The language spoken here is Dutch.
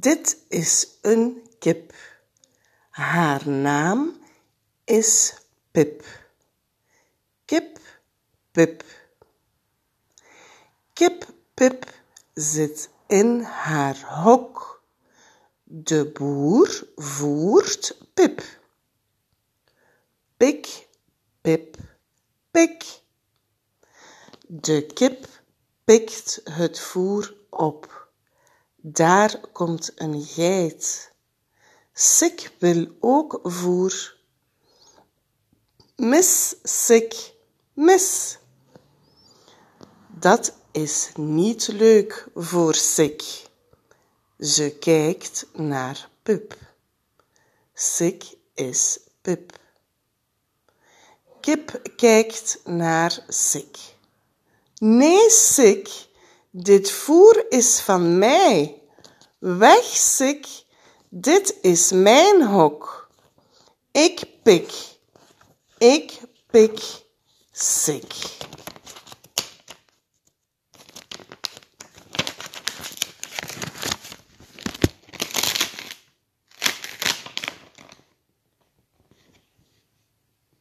Dit is een kip. Haar naam is Pip. Kip, Pip. Kip, Pip zit in haar hok. De boer voert Pip. Pik, Pip, pik. De kip pikt het voer op. Daar komt een geit. Sik wil ook voer. Mis, Sik, mis. Dat is niet leuk voor Sik. Ze kijkt naar Pip. Sik is Pip. Kip kijkt naar Sik. Nee, Sik, dit voer is van mij. Weg, Sik, dit is mijn hok. Ik pik, ik pik, Sik.